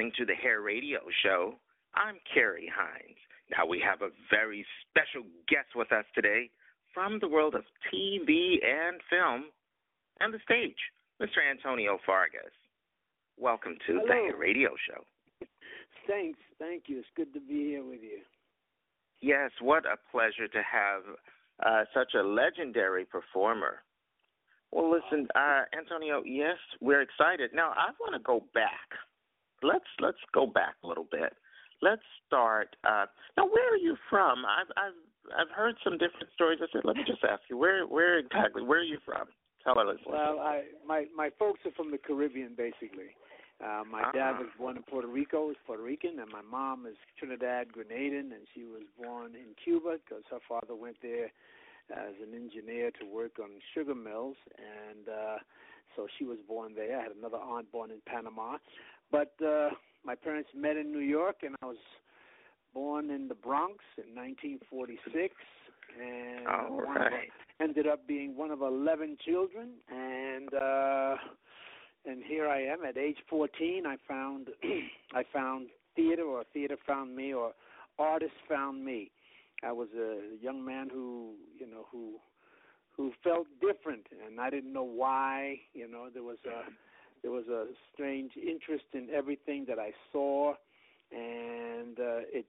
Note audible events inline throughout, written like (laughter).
listening to the Hair Radio Show. I'm Carrie Hines. Now, we have a very special guest with us today from the world of TV and film and the stage, Mr. Antonio Fargas. Welcome to Hello. the Hair Radio Show. Thanks, thank you. It's good to be here with you. Yes, what a pleasure to have uh, such a legendary performer. Well, listen, uh, Antonio. Yes, we're excited. Now, I want to go back. Let's let's go back a little bit. Let's start. Uh, now, where are you from? I've I've I've heard some different stories. I said, let me just ask you, where where exactly? Where are you from? Tell listeners. Well, I my my folks are from the Caribbean, basically. Uh, my dad Ah. was born in Puerto Rico, was Puerto Rican, and my mom is Trinidad Grenadian, and she was born in Cuba because her father went there as an engineer to work on sugar mills, and uh, so she was born there. I had another aunt born in Panama, but uh, my parents met in New York, and I was born in the Bronx in 1946, and All one ended up being one of 11 children and uh and here I am. At age 14 I found (clears throat) I found theater or theater found me or artists found me. I was a young man who you know who who felt different and I didn't know why you know there was a there was a strange interest in everything that I saw and uh it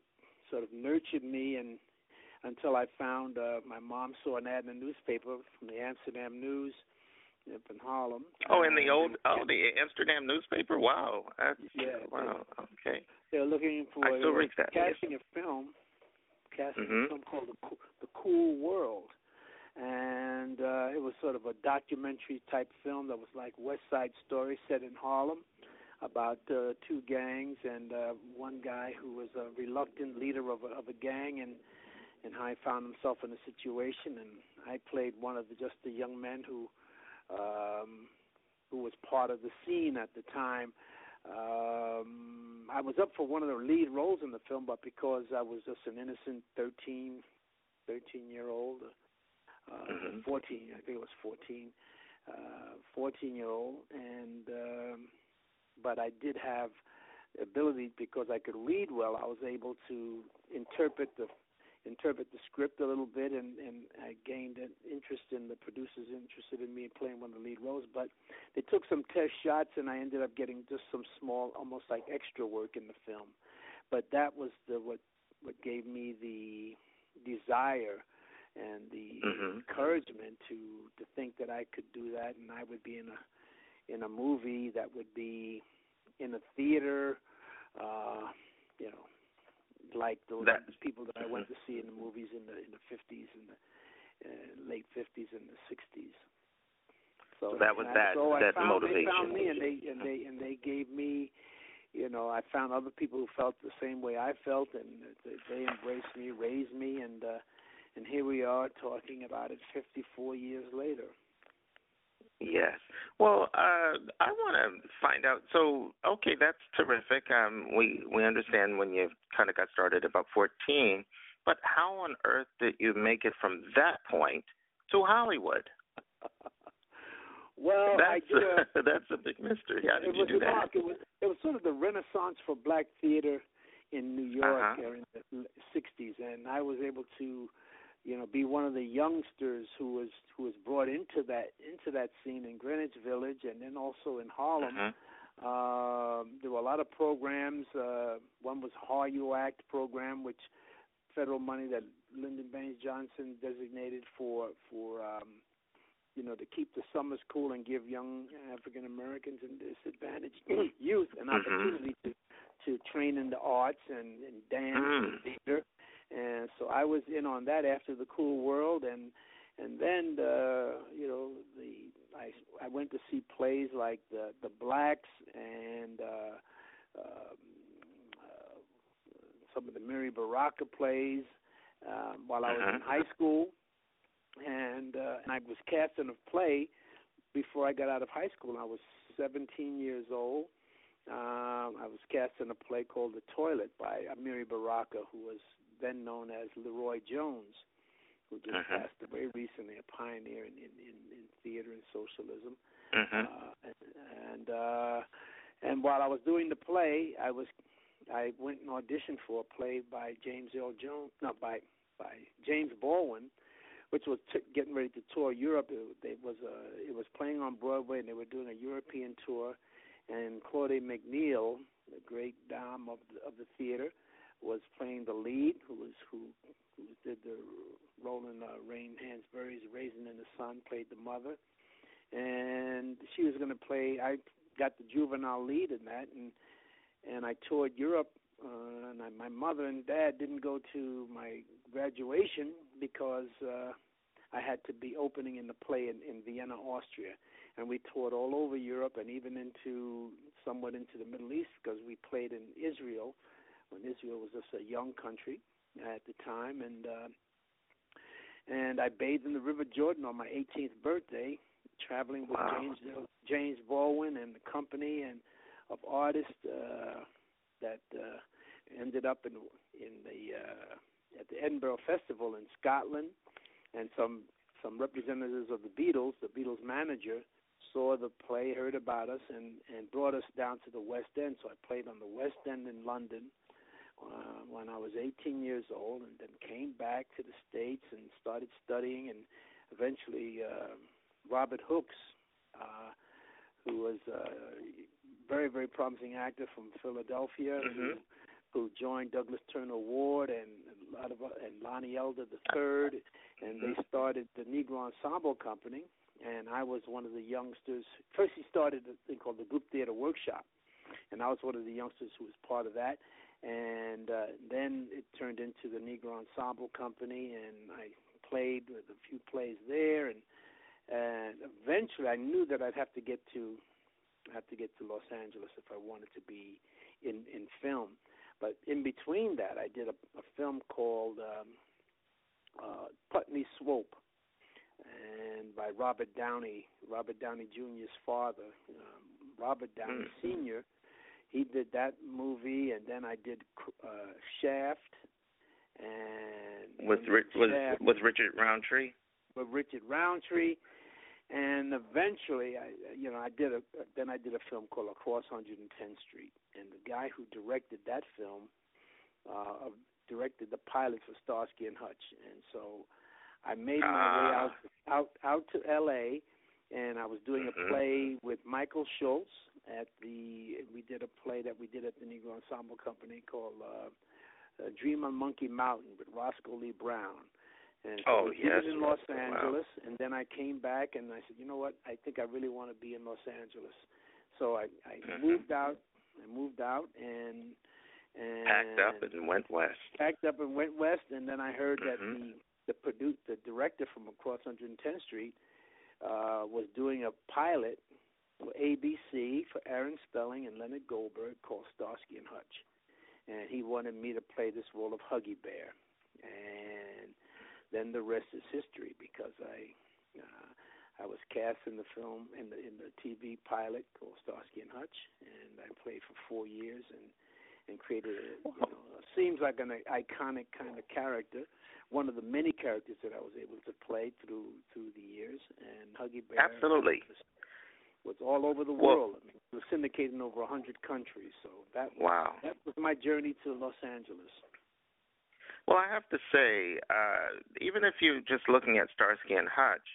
sort of nurtured me and until I found uh, my mom saw an ad in the newspaper from the Amsterdam News up in Harlem. oh, in the old oh the Amsterdam newspaper. Wow. That's, Yeah. Wow. Okay. They were looking for I still were read that, yes. casting a film, casting Mhm. a film called the, the Cool World, and uh, it was sort of a documentary type film that was like West Side Story set in Harlem about uh, two gangs and uh, one guy who was a reluctant leader of a, of a gang and and how he found himself in a situation and I played one of the just the young men who um who was part of the scene at the time. Um I was up for one of the lead roles in the film but because I was just an innocent 13 13 year old Mhm. 14 I think it was 14 uh 14 year old and um but I did have ability because I could read well I was able to interpret the interpret the script a little bit and and I gained an interest in the producers interested in me playing one of the lead roles but they took some test shots and I ended up getting just some small almost like extra work in the film but that was the what what gave me the desire and the Mhm. encouragement to to think that I could do that and I would be in a in a movie that would be in a theater uh you know like those That- people that I went to see in the movies in the in the 50s and the uh, late 50s and the 60s. So That was and that- so I that found, They motivation. found me and they and they and they gave me, you know, I found other people who felt the same way I felt, and they, they embraced me, raised me, and uh, and here we are talking about it 54 years later. Yes. Well, uh, I want to find out. So, okay, that's terrific. Um, we we understand when you kind of got started about 14, but how on earth did you make it from that point to Hollywood? (laughs) Well, that's a, (laughs) that's a big mystery. How did it you was do that? It was it was sort of the renaissance for black theater in New York Uh-huh. uh, in the '60s, and I was able to, you know, be one of the youngsters who was who was brought into that into that scene in Greenwich Village, and then also in Harlem. Mhm. Um, there were a lot of programs. Uh, one was HARYOU-ACT program, which federal money that Lyndon Baines Johnson designated for for um, you know to keep the summers cool and give young African Americans and disadvantaged (clears throat) youth an Mhm. opportunity to to train in the arts and, and dance Mm. and theater. And so I was in on that after the Cool World, and and then uh, you know the I I went to see plays like the the Blacks and uh, um, uh, some of the Amiri Baraka plays um, while I was in Mhm. high school, and uh, and I was cast in a play before I got out of high school. I was 17 years old. Um, I was cast in a play called The Toilet by Amiri Baraka, who was then known as LeRoi Jones, who just Mhm. passed away recently, a pioneer in, in, in, in theater and socialism Mhm. uh, and and, uh, and while I was doing the play, I was I went and auditioned for a play by James Earl Jones, not by by James Baldwin, which was t- getting ready to tour Europe. It, it was uh, it was playing on Broadway, and they were doing a European tour. And Claudia McNeil, the great dame of the, of the theater, was playing the lead, who was who who did the Roland uh, Rain Hansberry's Raisin in the Sun, played the mother, and she was going to play. I got the juvenile lead in that, and and I toured Europe. Uh, and I, my mother and dad didn't go to my graduation because uh, I had to be opening in the play in, in Vienna, Austria, and we toured all over Europe and even into somewhat into the Middle East because we played in Israel when Israel was just a young country at the time, and uh, and I bathed in the River Jordan on my 18th birthday, traveling with wow. James James Baldwin and the company and of artists uh, that uh, ended up in in the uh, at the Edinburgh Festival in Scotland, and some some representatives of the Beatles, the Beatles manager, saw the play, heard about us, and and brought us down to the West End. So I played on the West End in London uh, when I was 18 years old, and then came back to the States and started studying, and eventually uh, Robert Hooks, uh, who was a very very promising actor from Philadelphia, mm-hmm. who, who joined Douglas Turner Ward and a lot of and Lonnie Elder the third, and mm-hmm. they started the Negro Ensemble Company. And I was one of the youngsters. First, he started a thing called the Group Theater Workshop, and I was one of the youngsters who was part of that and uh, then it turned into the Negro Ensemble Company, and I played with a few plays there, and and eventually I knew that I'd have to get to have to get to Los Angeles if I wanted to be in in film. But in between that, I did a, a film called um, uh, Putney Swope, and by Robert Downey, Robert Downey Jr.'s father. Um, Robert Downey mm. Sr he did that movie, and then I did uh, Shaft, and with Rich, Shaft, with Richard Roundtree. With Richard Roundtree, and eventually, I you know I did a then I did a film called Across 110th Street, and the guy who directed that film uh, directed the pilot for Starsky and Hutch, and so I made my ah. way out out out to L.A. and I was doing mm-hmm. a play with Michael Schultz at the we did a play that we did at the Negro Ensemble Company called uh, uh, Dream on Monkey Mountain with Roscoe Lee Browne. And so oh, he yes. was in Los Angeles, wow. and then I came back and I said, you know what? I think I really want to be in Los Angeles. So I, I mm-hmm. moved out. I moved out and and packed up and went west. Packed up and went west, and then I heard mm-hmm. that the the produce the director from Across 110th Street uh, was doing a pilot for ABC for Aaron Spelling and Leonard Goldberg called Starsky and Hutch, and he wanted me to play this role of Huggy Bear, and then the rest is history because I uh, I was cast in the film in the in the TV pilot called Starsky and Hutch, and I played for four years and and created a you know seems like an iconic kind of character, one of the many characters that I was able to play through through the years, and Huggy Bear absolutely was all over the well, world. I mean, it was syndicated in over a hundred countries. So that was, wow, that was my journey to Los Angeles. Well, I have to say, uh, even if you're just looking at Starsky and Hutch,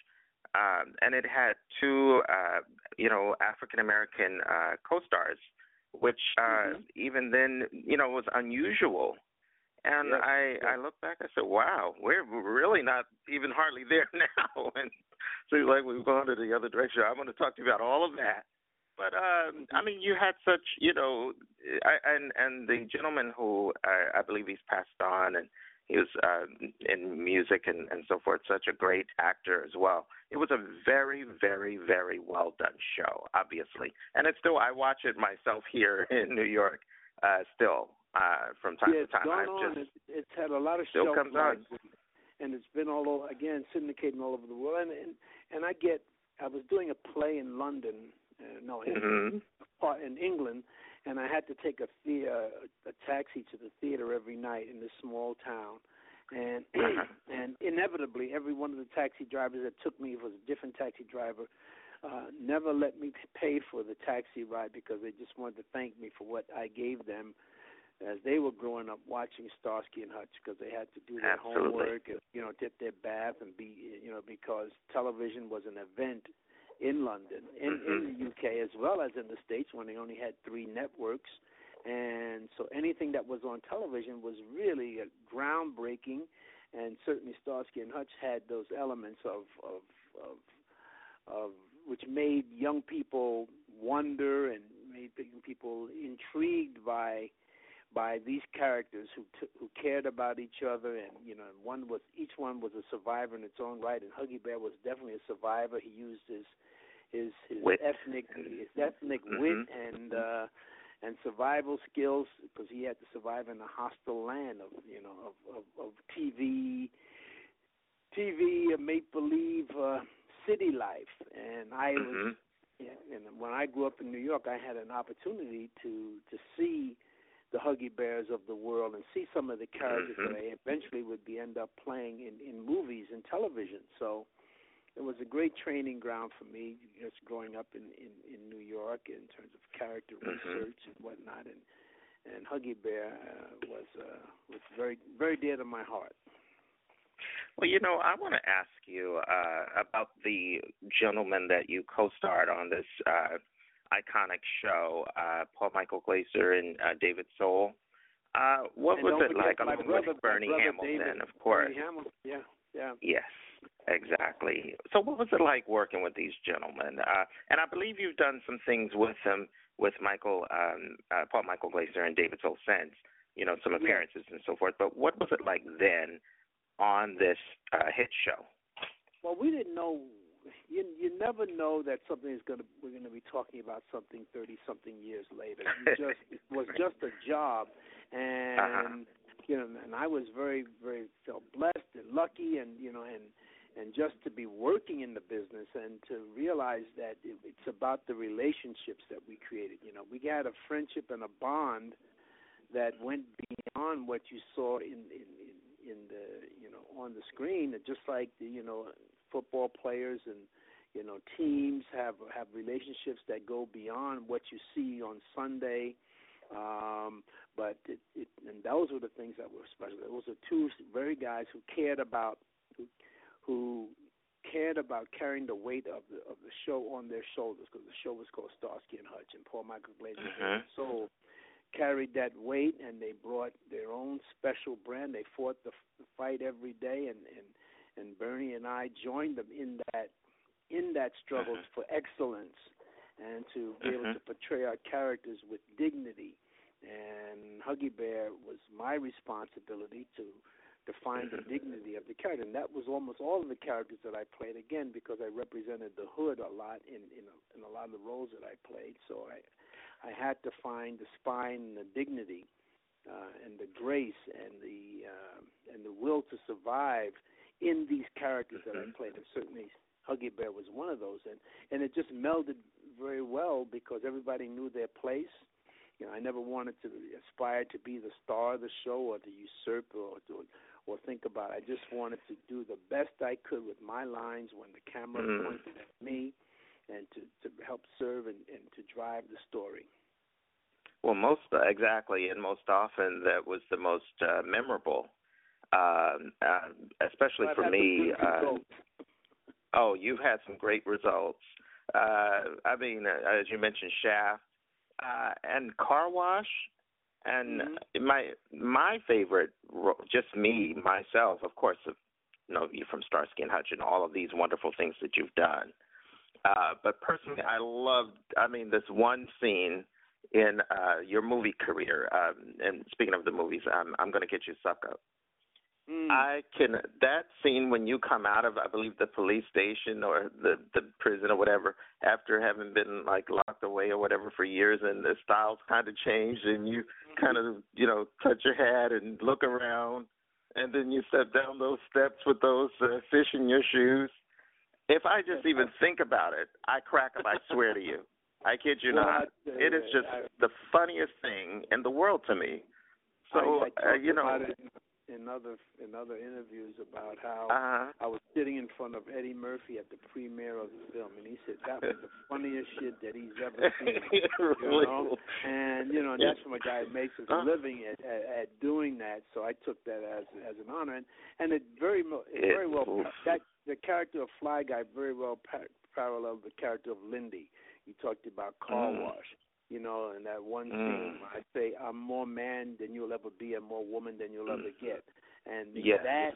um, and it had two, uh, you know, African American uh, co-stars, which uh, mm-hmm. even then, you know, was unusual. And yes, I yes. I look back, I said, wow, we're really not even hardly (laughs) there now. (laughs) and seems like we've gone to the other direction. I want to talk to you about all of that. But um, I mean, you had such, you know, I, and and the gentleman who I, I believe he's passed on, and he was uh, in music and and so forth, such a great actor as well. It was a very, very, very well done show, obviously, and it's still I watch it myself here (laughs) in New York, uh, still uh, from time yeah, to time. I've on. just It's, it's had a lot of still comes life, on. and it's been all over again syndicating all over the world. And and, and I get I was doing a play in London, uh, no, in, hmm in England, and I had to take a the, uh, a taxi to the theater every night in this small town. And (clears throat) Uh-huh. and inevitably, every one of the taxi drivers that took me was a different taxi driver uh, never let me pay for the taxi ride because they just wanted to thank me for what I gave them as they were growing up watching Starsky and Hutch because they had to do their Absolutely. homework, and, you know, dip their bath and be, you know, because television was an event in London, in mm-hmm. in the UK as well as in the States when they only had three networks, and so anything that was on television was really uh, groundbreaking, and certainly Starsky and Hutch had those elements of of of, of which made young people wonder and made people intrigued by by these characters who t- who cared about each other and you know one was each one was a survivor in its own right and Huggy Bear was definitely a survivor he used his his his wit. ethnic his ethnic mm-hmm. wit and uh and survival skills because he had to survive in a hostile land of you know of of, of TV TV make believe uh city life and I mm-hmm. was yeah, and when I grew up in New York I had an opportunity to to see the Huggy Bears of the world and see some of the characters mm-hmm. that I eventually would be end up playing in in movies and television. So it was a great training ground for me just growing up in in, in New York in terms of character mm-hmm. research and whatnot. And and Huggy Bear uh, was uh, was very very dear to my heart. Well, you know, I want to ask you uh, about the gentleman that you co-starred on this uh, iconic show, uh, Paul Michael Glaser and uh, David Soul. Uh, what and was it like along brother, with Bernie Hamilton, David, of course? Bernie Hamilton, yeah, yeah. Yes, exactly. So, what was it like working with these gentlemen? Uh, and I believe you've done some things with them, with Michael, um, uh, Paul Michael Glaser and David Soul since, you know, some appearances yeah. and so forth. But what was it like then on this uh, hit show? Well, we didn't know you you never know that something is to we're going to be talking about something 30 something years later. You (laughs) just it was just a job. And uh-huh. you know and I was very very felt blessed and lucky and you know and and just to be working in the business and to realize that it, it's about the relationships that we created. You know we had a friendship and a bond that went beyond what you saw in in in, in the you know on the screen. Just like the you know football players and you know teams have have relationships that go beyond what you see on Sunday. Um, but it, it, and those were the things that were special. Those are two very guys who cared about who, who cared about carrying the weight of the of the show on their shoulders because the show was called Starsky and Hutch and Paul Michael Glaser uh-huh. so carried that weight and they brought their own special brand. They fought the, the fight every day and and and Bernie and I joined them in that in that struggle uh-huh. for excellence and to be uh-huh. able to portray our characters with dignity. And Huggy Bear was my responsibility to define the uh-huh. dignity of the character, and that was almost all of the characters that I played. Again, because I represented the hood a lot in in a, in a lot of the roles that I played, so I I had to find the spine and the dignity uh, and the grace and the uh, and the will to survive in these characters that I played, and certainly Huggy Bear was one of those, and and it just melded very well because everybody knew their place. You know, I never wanted to aspire to be the star of the show or to usurp or to or think about. It. I just wanted to do the best I could with my lines when the camera Mm. pointed at me, and to to help serve and, and to drive the story. Well, most exactly, and most often that was the most uh, memorable, um, uh, especially I've for me. Uh, oh, you've had some great results. Uh, I mean, uh, as you mentioned, Shaft uh, and Car Wash, and Mhm. my my favorite, just me myself, of course, of, you know you from Starsky and Hutch and all of these wonderful things that you've done. Uh, but personally, I loved. I mean, this one scene in uh, your movie career. Um, and speaking of the movies, I'm I'm going to get you Sucka. Mm. I can that scene when you come out of I believe the police station or the the prison or whatever after having been like locked away or whatever for years and the styles kind of changed and you kind of you know touch your hat and look around and then you step down those steps with those uh, fish in your shoes. If I just even (laughs) think about it, I crack up. I swear to you. I kid you Well, not. It is just I- the funniest thing in the world to me. So I, I uh, you know, it in other in other interviews about how uh-huh. I was sitting in front of Eddie Murphy at the premiere of the film, and he said that was the (laughs) funniest shit that he's ever seen. really? (laughs) You know? And you know, and that's from a guy who makes his Uh-huh. living at, at at doing that. So I took that as as an honor, and and it very mo- it very well oof. that the character of Fly Guy very well pa- paralleled the character of Lindy. You talked about car Mm. You know, in that one Mm. scene I say I'm more man than you'll ever be and more woman than you'll ever get. And Yes, that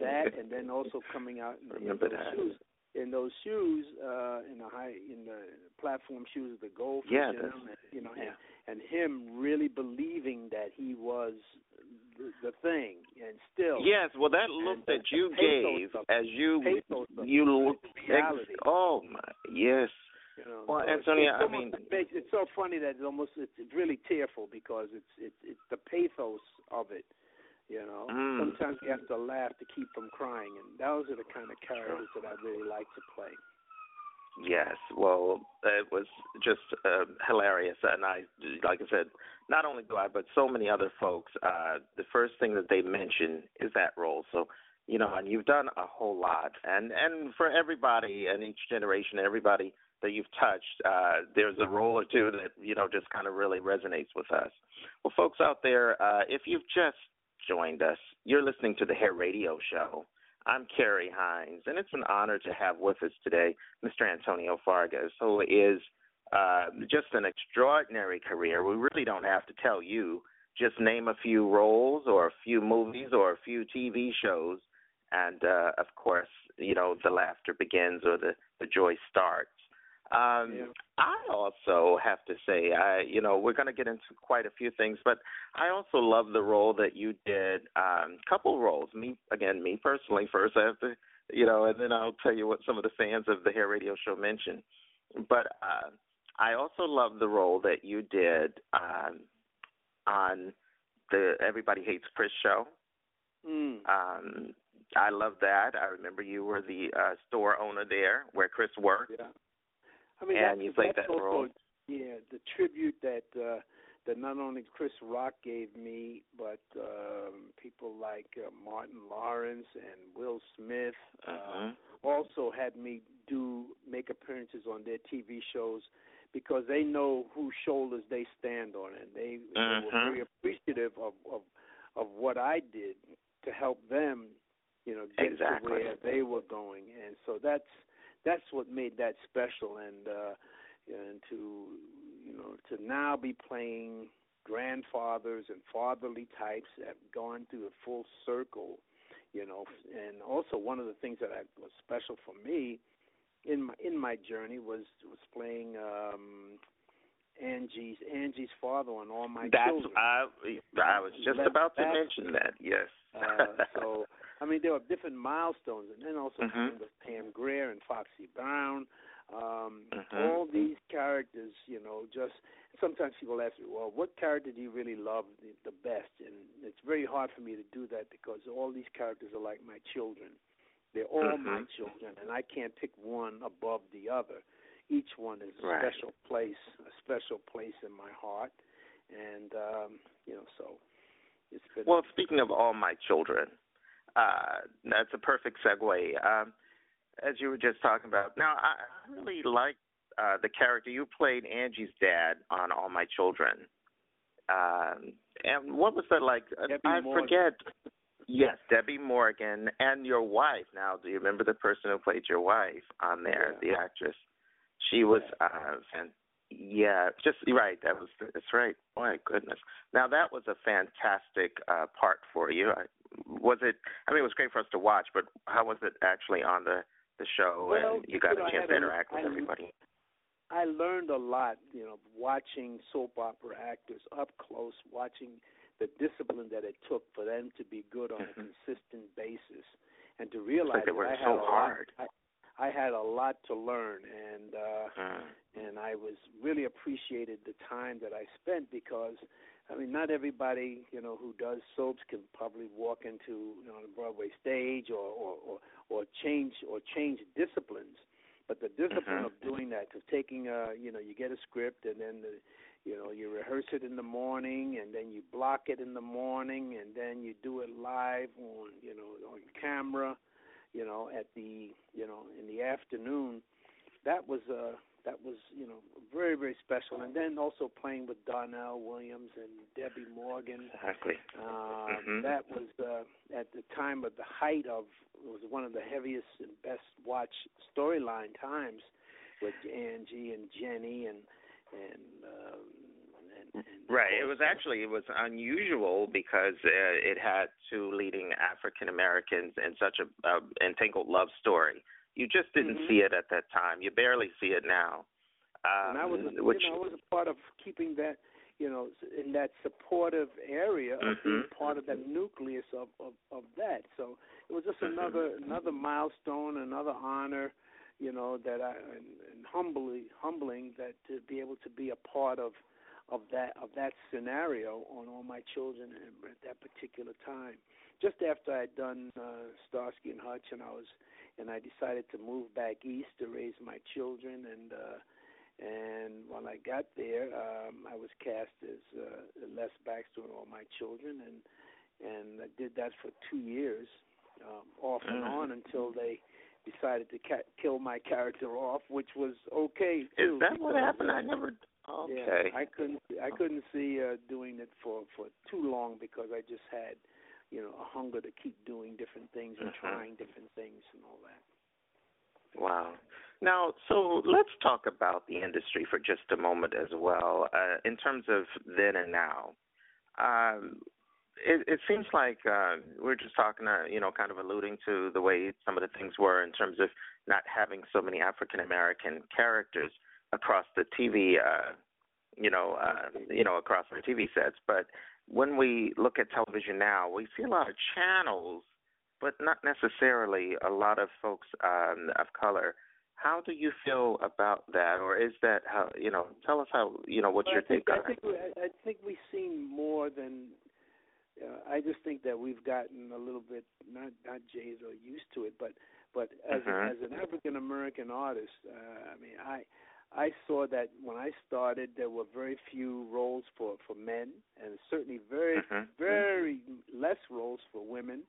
that and then (laughs) also coming out in, in those that. shoes in those shoes, uh in the high in the platform shoes the goldfish Yeah, in them and you know yeah. and, and him really believing that he was the, the thing and still Yes, well, that look And that you gave as you you reality. ex- oh my yes. You know, Well, so it's- I mean- it makes, it's so funny that it's almost it's, it's really tearful because it's it's it's the pathos of it. You know, Mm. sometimes you have to laugh to keep from crying, and those are the kind of characters that I really like to play. Yes, well, it was just uh, hilarious, and I, like I said, not only do I, but so many other folks. Uh, the first thing that they mention is that role. So, you know, and you've done a whole lot, and and for everybody and each generation, everybody that you've touched, uh, there's a role or two that you know just kind of really resonates with us. Well, folks out there, uh, if you've just joined us, you're listening to the Hair Radio Show. I'm Carrie Hines, and it's an honor to have with us today Mr. Antonio Fargas, who is uh, just an extraordinary career. We really don't have to tell you. Just name a few roles or a few movies or a few TV shows, and uh, of course, you know, the laughter begins or the, the joy starts. Um, Yeah. I also have to say, I you know, we're going to get into quite a few things, but I also love the role that you did. Um, couple roles. Me again, me personally. First, I have to, you know, and then I'll tell you what some of the fans of the Hair Radio Show mentioned. But uh, I also love the role that you did um, on the Everybody Hates Chris show. Mm. Um, I love that. I remember you were the uh, store owner there where Chris worked. Yeah. I mean, And you played that's that also, role. Yeah, the tribute that uh, that not only Chris Rock gave me, but um, people like uh, Martin Lawrence and Will Smith uh, Mhm. also had me do make appearances on their TV shows because they know whose shoulders they stand on, and they, they were Mhm. very appreciative of, of of what I did to help them, you know, get Exactly. to where they were going, and so that's that's what made that special, and uh, and to you know to now be playing grandfathers and fatherly types that have gone through a full circle, you know, and also one of the things that I, was special for me in my in my journey was was playing um Angie's Angie's father on all my That's children. I I was just about to mention that. Yes. Uh, so (laughs) I mean, there were different milestones, and then also Mhm. playing with Pam Grier and Foxy Brown. Um, Mhm. All these characters, you know, just sometimes people ask me, well, what character do you really love the, the best? And it's very hard for me to do that because all these characters are like my children. They're all my Mhm. children, and I can't pick one above the other. Each one is a Right. special place, a special place in my heart, and um, you know, so it's been Well, speaking of all my children, uh, that's a perfect segue. Um, as you were just talking about, now I really like uh, the character you played, Angie's dad, on All My Children. Um, and what was that like? Uh, Debbie I Morgan. forget. Yes, Debbie Morgan and your wife. Now, do you remember the person who played your wife on there, Yeah. the actress? She was, uh, fan- yeah, just right. That was that's right. My goodness. Now that was a fantastic uh, part for you. I, was it? I mean, it was great for us to watch, but how was it actually on the the show? Well, and you got you know, a chance to a- interact with I- everybody. I learned a lot, you know, watching soap opera actors up close, watching the discipline that it took for them to be good on Mhm. a consistent basis, and to realize they that I had so a lot- hard. I, I had a lot to learn, and uh, Mm. and I was really appreciated the time that I spent because I mean not everybody you know who does soaps can probably walk into you know the Broadway stage or or or, or change or change disciplines but the discipline Mhm. of doing that of taking uh you know you get a script and then the, you know you rehearse it in the morning and then you block it in the morning and then you do it live on you know on camera you know at the you know in the afternoon that was uh that was you know very very special. And then also playing with Darnell Williams and Debbie Morgan. Exactly. Uh, mm-hmm. that was uh at the time of the height of was one of the heaviest and best watched storyline times with Angie and and um and, and right. It was actually it was unusual because uh, it had two leading African Americans in such a uh, entangled love story. You just didn't mm-hmm. see it at that time. You barely see it now. Um, and I was a, which, you know I was a part of keeping that you know in that supportive area of mm-hmm. being part of that nucleus of, of of that. So it was just mm-hmm. another another milestone another honor you know that I and, and humbly humbling that to be able to be a part of of that of that scenario on all my children at that particular time. Just after I'd done uh, Starsky and Hutch, and I was and I decided to move back east to raise my children, and uh, and when I got there, um, I was cast as uh, Les Baxter and all my children, and and I did that for two years, um, off and mm. on until they decided to ca- kill my character off, which was okay too. Is that what happened? I never. Okay. Yeah, I couldn't. I couldn't see uh, doing it for for too long because I just had, you know, a hunger to keep doing different things and mm-hmm. trying different things and all that. Wow. Now, so let's talk about the industry for just a moment as well, uh, in terms of then and now. Um, it, it seems like uh, we're just talking, uh, you know, kind of alluding to the way some of the things were in terms of not having so many African American characters across the TV, uh, you know, uh, you know, across the TV sets. But when we look at television now, we see a lot of channels, but not necessarily a lot of folks um, of color. How do you feel about that, or is that how you know? Tell us how you know what's well, your I think, take on I think, it. I think we've seen more than uh, I just think that we've gotten a little bit not not Jays or used to it, but but as uh-huh. as an African American artist, uh, I mean I I saw that when I started there were very few roles for for men and certainly very uh-huh. very less roles for women.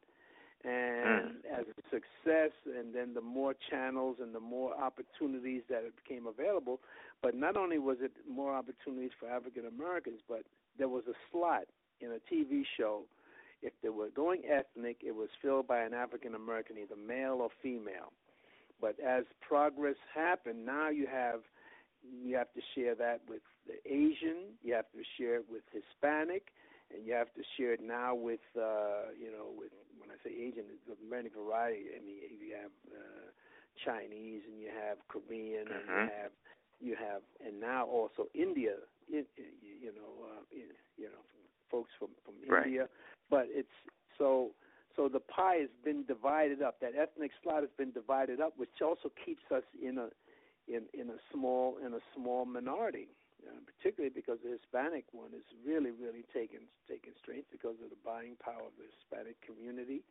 And uh-huh. as a success, and then the more channels and the more opportunities that it became available, but not only was it more opportunities for African Americans, but there was a slot in a TV show, if they were going ethnic, it was filled by an African American, either male or female. But as progress happened, now you have you have to share that with the Asian, you have to share it with Hispanic, and you have to share it now with uh, you know with when I say Asian, it's many variety. I mean, you have uh, Chinese and you have Korean and uh-huh. you have you have and now also India. You, you know, uh, you know, folks from from right. India, but it's so so the pie has been divided up. That ethnic slot has been divided up, which also keeps us in a in in a small in a small minority. Uh, particularly because the Hispanic one is really, really taking taking strength because of the buying power of the Hispanic community,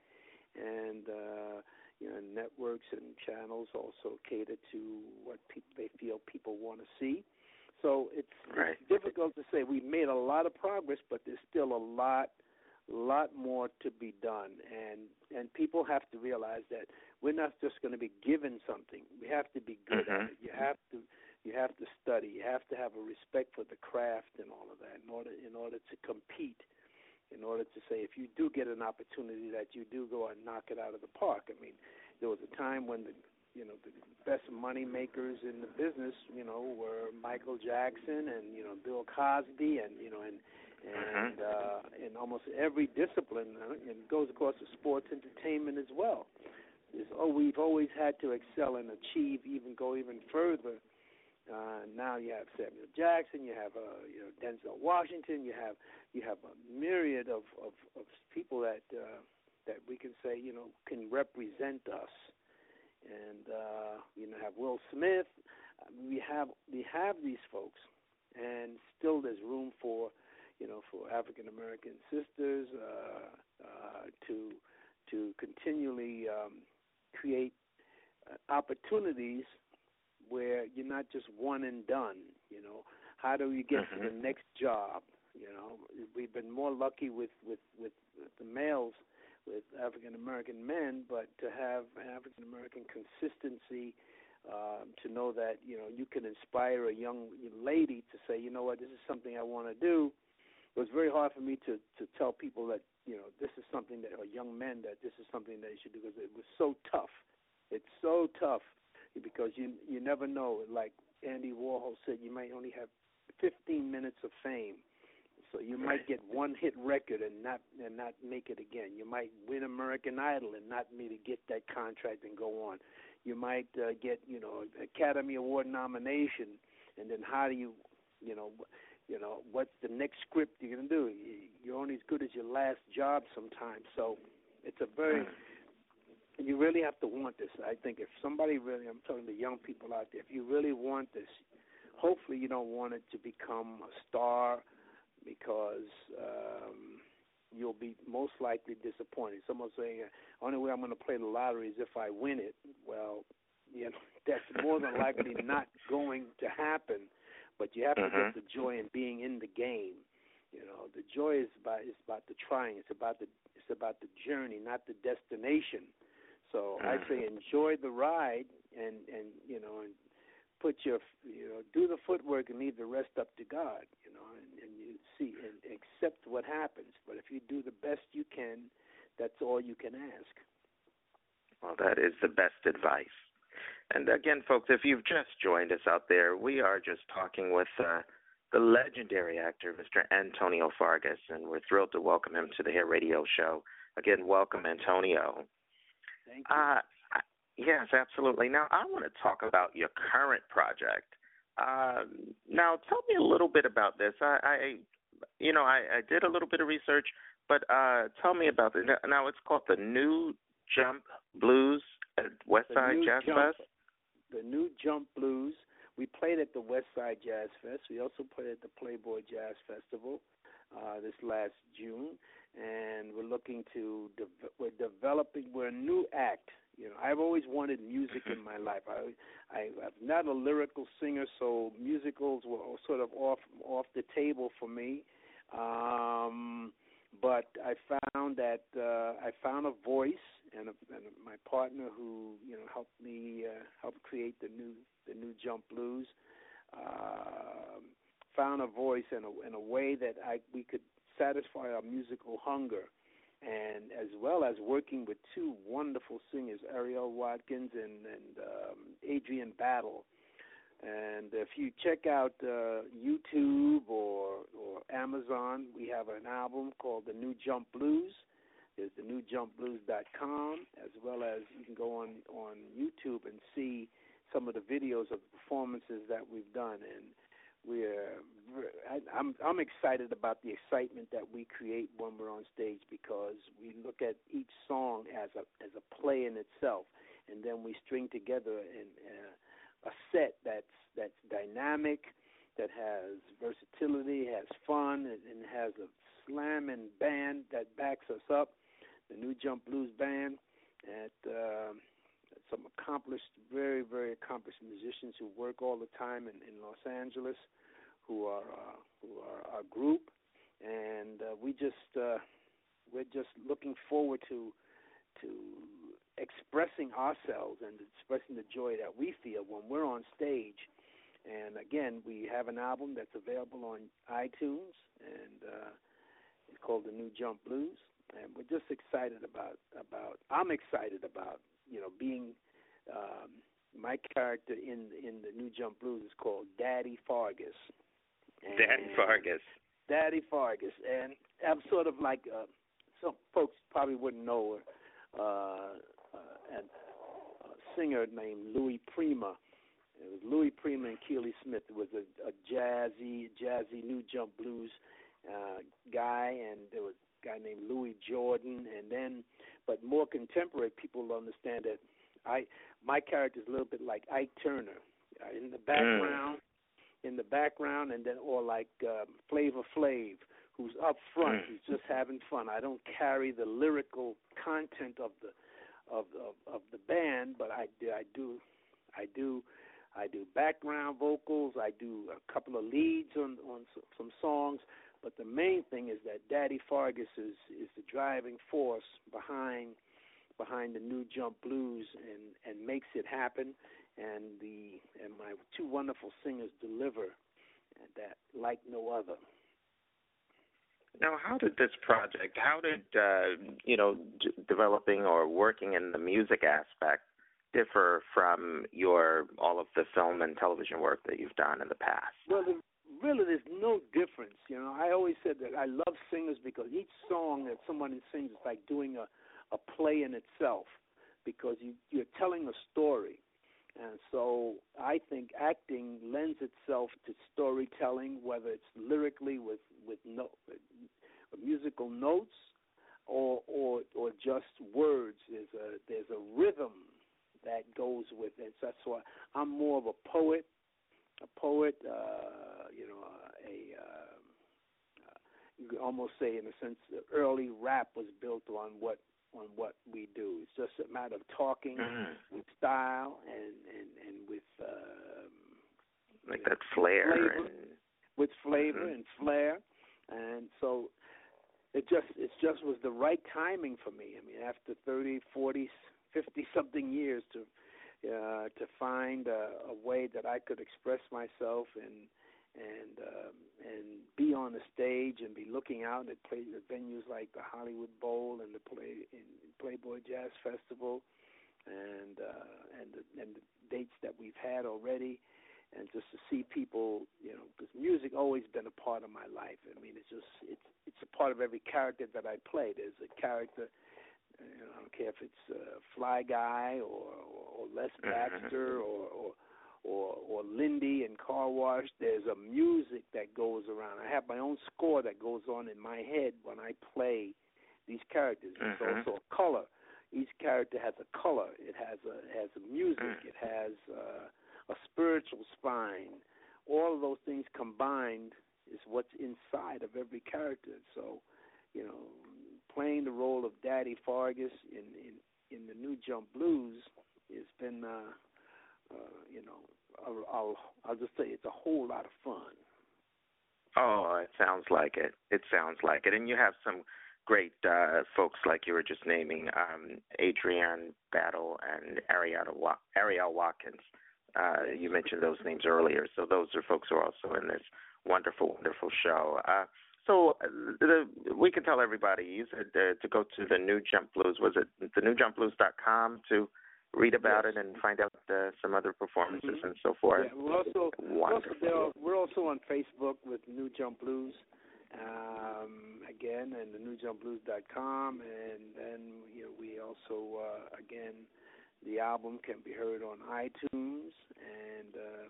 and uh, you know networks and channels also cater to what people they feel people want to see. So it's, right. difficult to say. We've made a lot of progress, but there's still a lot, lot more to be done. And and people have to realize that we're not just going to be given something. We have to be good mm-hmm. at it. You have to you have to study. You have to have a respect for the craft and all of that in order in order to compete. In order to say, if you do get an opportunity, that you do go and knock it out of the park. I mean, there was a time when the you know the best money makers in the business, you know, were Michael Jackson and you know Bill Cosby and you know and and uh, in almost every discipline, uh, and it goes across the sports entertainment as well. Is oh, we've always had to excel and achieve, even go even further. Uh, now you have Samuel Jackson, you have uh, you know Denzel Washington, you have you have a myriad of of, of people that uh, that we can say you know can represent us and uh, you know have Will Smith. We have we have these folks, and still there's room for you know for African American sisters uh, uh, to to continually um, create uh, opportunities where you're not just one and done. You know How do you get mm-hmm. to the next job? You know, we've been more lucky with with with, with the males, with African American men, but to have African American consistency, um, to know that you know you can inspire a young lady to say, you know what, this is something I want to do. It was very hard for me to to tell people that you know this is something that or young men that this is something that they should do because it was so tough. It's so tough because you you never know. Like Andy Warhol said, you might only have 15 minutes of fame so you might get one hit record and not and not make it again. You might win American Idol and not maybe get that contract and go on. You might uh, get you know Academy Award nomination, and then how do you you know you know what's the next script you're gonna do? You're only as good as your last job sometimes. So it's a very you really have to want this. I think if somebody really, I'm talking to young people out there, if you really want this, hopefully you don't want it to become a star because um, you'll be most likely disappointed. Someone saying, "Only way I'm going to play the lottery is if I win it." Well, you know (laughs) that's more than likely not going to happen. But you have mm-hmm. to get the joy in being in the game. You know, the joy is about is about the trying. It's about the it's about the journey, not the destination. So mm-hmm. I say enjoy the ride and and you know and put your you know do the footwork and leave the rest up to God. You know, and, and you see and accept what happens. But if you do the best you can, that's all you can ask. Well, that is the best advice. And again, folks, if you've just joined us out there, we are just talking with uh, the legendary actor, Mr. Antonio Fargas, and we're thrilled to welcome him to the Hair Radio Show. Again, welcome, Antonio. Thank you. Uh, Yes, absolutely. Now, I want to talk about your current project. Uh, now, tell me a little bit about this. I, I you know, I, I did a little bit of research, but uh, tell me about this. Now, it's called the New Jump Blues at Westside Jazz Jump, Fest. The New Jump Blues. We played at the Westside Jazz Fest. We also played at the Playboy Jazz Festival uh, this last June, and we're looking to de- we're developing. We're a new act you know, I've always wanted music in (laughs) my life. I, I, I'm not a lyrical singer, so musicals were sort of off off the table for me. Um, but I found that uh, I found a voice and, a, and my partner who you know helped me uh, help create the new the new Jump Blues. Uh, found a voice in a in a way that I we could satisfy our musical hunger and as well as working with two wonderful singers, Ariel Watkins and, and um, Adrian Battle. And if you check out uh, YouTube or or Amazon, we have an album called The New Jump Blues. There's the newjumpblues.com, as well as you can go on on YouTube and see some of the videos of the performances that we've done. And we're I, I'm I'm excited about the excitement that we create when we're on stage because we look at each song as a as a play in itself, and then we string together in, uh, a set that's that's dynamic, that has versatility, has fun, and, and has a slamming band that backs us up. The New Jump Blues Band at uh, some accomplished, very very accomplished musicians who work all the time in, in Los Angeles who are uh, who are our group, and uh, we just uh, we're just looking forward to to expressing ourselves and expressing the joy that we feel when we're on stage. And again, we have an album that's available on iTunes, and uh, it's called The New Jump Blues. And we're just excited about about. I'm excited about you know being. Um, my character in in the New Jump Blues is called Daddy Fargas, Daddy Fargas. Daddy Fargas, and I'm sort of like uh, some folks probably wouldn't know her, uh, uh, and a singer named Louis Prima. It was Louis Prima and Keely Smith. It was a, a jazzy, jazzy new jump blues uh, guy, and there was a guy named Louis Jordan, and then, but more contemporary people understand that I my character is a little bit like Ike Turner. Uh, in the mm. background, in the background, and then or like um, Flavor Flav, who's up front, mm. who's just having fun. I don't carry the lyrical content of the of of, of the band, but I do I do I do I do background vocals. I do a couple of leads on on some songs. But the main thing is that Daddy Fargas is is the driving force behind behind the new jump blues and and makes it happen. And the and my two wonderful singers deliver that like no other. Now, how did this project? How did uh, you know d- developing or working in the music aspect differ from your all of the film and television work that you've done in the past? Well, really, there's no difference. You know, I always said that I love singers because each song that someone sings is like doing a a play in itself because you you're telling a story. And so I think acting lends itself to storytelling, whether it's lyrically with with no, musical notes or or or just words. There's a there's a rhythm that goes with it. So that's why I'm more of a poet, a poet. Uh, you know, a uh, you could almost say in a sense the early rap was built on what on what we do. It's just a matter of talking mm-hmm. with style and and and with um, like that flair flavor, and... with flavor mm-hmm. and flair. And so it just it just was the right timing for me. I mean, after thirty, forty, fifty something years to uh, to find a, a way that I could express myself and and um, and be on the stage and be looking out at play at venues like the Hollywood Bowl and the play in Playboy Jazz Festival and uh, and the, and the dates that we've had already and just to see people, you know, because music always been a part of my life. I mean, it's just it's it's a part of every character that I play. There's a character. You know, I don't care if it's uh, Fly Guy or or, or Les mm-hmm. Baxter or, or or or Lindy and Car Wash. There's a music that goes around. I have my own score that goes on in my head when I play these characters. It's mm-hmm. also a color. Each character has a color. It has a it has a music. Mm. It has uh, a spiritual spine. All of those things combined is what's inside of every character. So, you know, playing the role of Daddy Fargas in in, in the New Jump Blues has been, uh, uh, you know, I'll, I'll I'll just say it's a whole lot of fun. Oh, it sounds like it. It sounds like it, and you have some great uh, folks like you were just naming, um, Adrienne Battle and Ariel, Ariel Watkins. Uh, you mentioned those names earlier, so those are folks who are also in this wonderful, wonderful show. Uh, so uh, the, we can tell everybody you said uh, to go to the New Jump Blues. Was it the newjumpblues.com to read about yes. it and find out uh, some other performances mm-hmm. and so forth? Yeah, we're also, wonderful. We're also, we're also on Facebook with New Jump Blues. Um, again, and the newjumpblues.com, and then you know, we also uh, again the album can be heard on iTunes, and uh,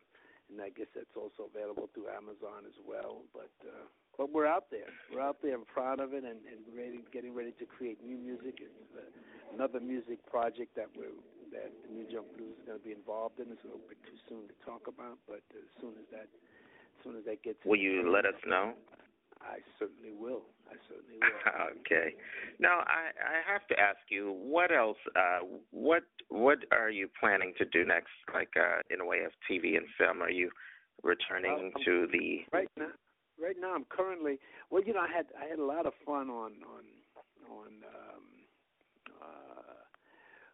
and I guess that's also available through Amazon as well. But uh, but we're out there. We're out there. I'm proud of it, and, and ready, getting ready to create new music. It's uh, another music project that we're that the New Jump Blues is going to be involved in. It's a little bit too soon to talk about, but as soon as that, as soon as that gets, will you let us know? I certainly will. I certainly (laughs) will. okay. Now I I have to ask you, what else? Uh, what what are you planning to do next? Like uh, in a way of TV and film? Are you returning uh, to the? Right now, right now I'm currently. Well, you know, I had I had a lot of fun on on on um, uh,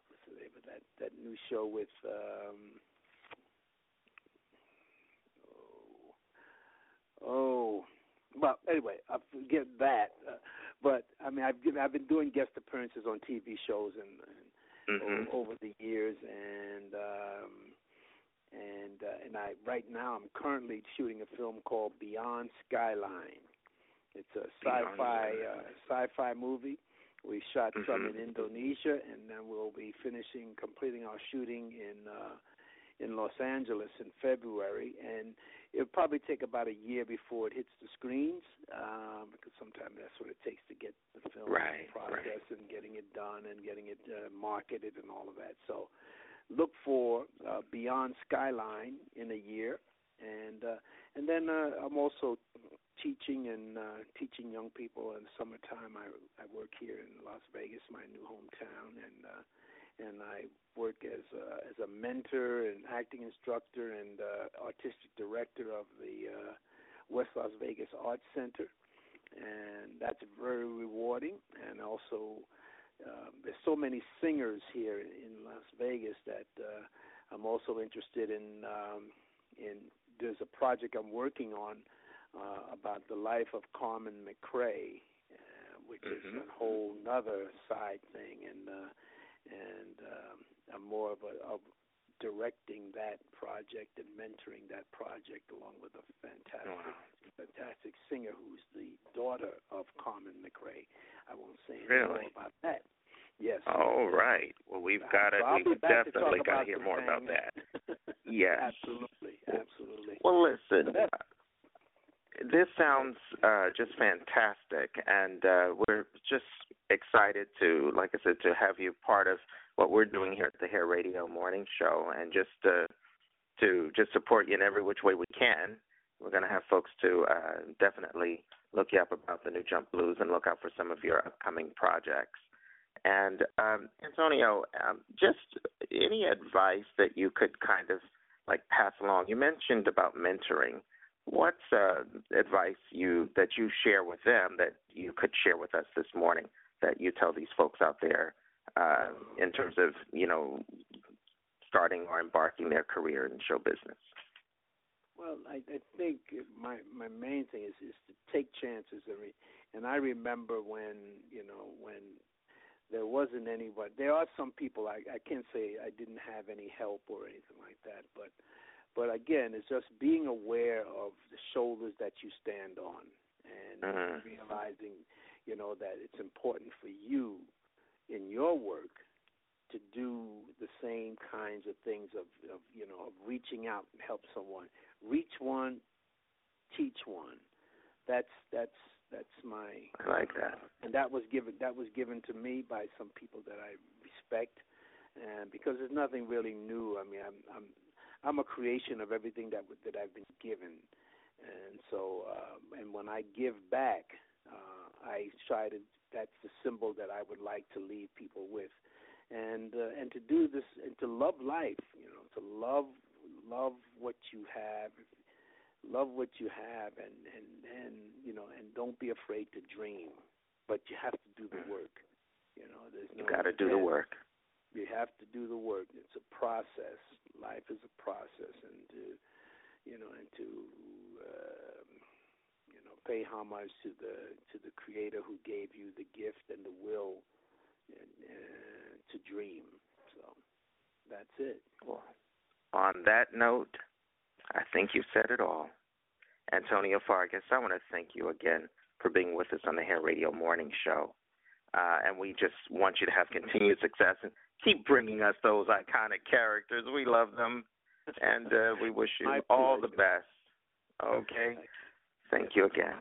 what's the name of that that new show with. Um, oh, oh well, anyway, I forget that. Uh, but I mean, I've given, I've been doing guest appearances on TV shows and, and mm-hmm. over, over the years, and um, and uh, and I right now I'm currently shooting a film called Beyond Skyline. It's a sci-fi uh, sci-fi movie. We shot mm-hmm. some in Indonesia, and then we'll be finishing completing our shooting in uh, in Los Angeles in February, and it'll probably take about a year before it hits the screens, um, because sometimes that's what it takes to get the film right, process right. and getting it done and getting it uh, marketed and all of that. So look for uh, Beyond Skyline in a year, and uh, and then uh, I'm also teaching and uh, teaching young people in the summertime. I I work here in Las Vegas, my new hometown, and uh, and I work as a, as a mentor and acting instructor and uh, artistic director of the uh, West Las Vegas Arts Center, and that's very rewarding. And also, uh, there's so many singers here in Las Vegas that uh, I'm also interested in. Um, in there's a project I'm working on uh, about the life of Carmen McRae, uh, which mm-hmm. is a whole other side thing, and uh, and um, I'm more of a of directing that project and mentoring that project along with a fantastic wow. fantastic singer who's the daughter of Carmen McRae. I won't say anything really? more about that. Yes. All right. Well, we've got to. So we've definitely got to hear more about that. (laughs) yes. Absolutely. Absolutely. Well, listen. This sounds uh, just fantastic, and uh, we're just excited to, like I said, to have you part of what we're doing here at the Hair Radio Morning Show, and just uh, to just support you in every which way we can. We're going to have folks to uh, definitely look you up about the New Jump Blues and look out for some of your upcoming projects. And um, Antonio, um, just any advice that you could kind of like pass along? You mentioned about mentoring. What's uh, advice you that you share with them that you could share with us this morning that you tell these folks out there uh, in terms of you know starting or embarking their career in show business? Well, I, I think my my main thing is is to take chances. I mean, and I remember when you know when there wasn't anybody. There are some people I I can't say I didn't have any help or anything like that, but but again, it's just being aware of the shoulders that you stand on and mm-hmm. realizing, you know, that it's important for you in your work to do the same kinds of things of, of you know of reaching out and help someone. Reach one teach one. That's that's that's my I like that. uh, and that was given that was given to me by some people that I respect. And because there's nothing really new I mean I'm I'm I'm a creation of everything that that I've been given and so um, and when I give back uh, I try to that's the symbol that I would like to leave people with and uh, and to do this and to love life, you know, to love love what you have, love what you have, and and and you know, and don't be afraid to dream, but you have to do the work. You know, there's no you got to do the work. You have to do the work. It's a process. Life is a process, and to you know, and to uh, you know, pay homage to the to the Creator who gave you the gift and the will. And, uh, to dream. So that's it. Well, on that note, I think you said it all. Antonio Fargas, I want to thank you again for being with us on the Hair Radio Morning Show. Uh, and we just want you to have (laughs) continued success and keep bringing us those iconic characters. We love them, and uh, we wish you all the best. Okay? Thank you again.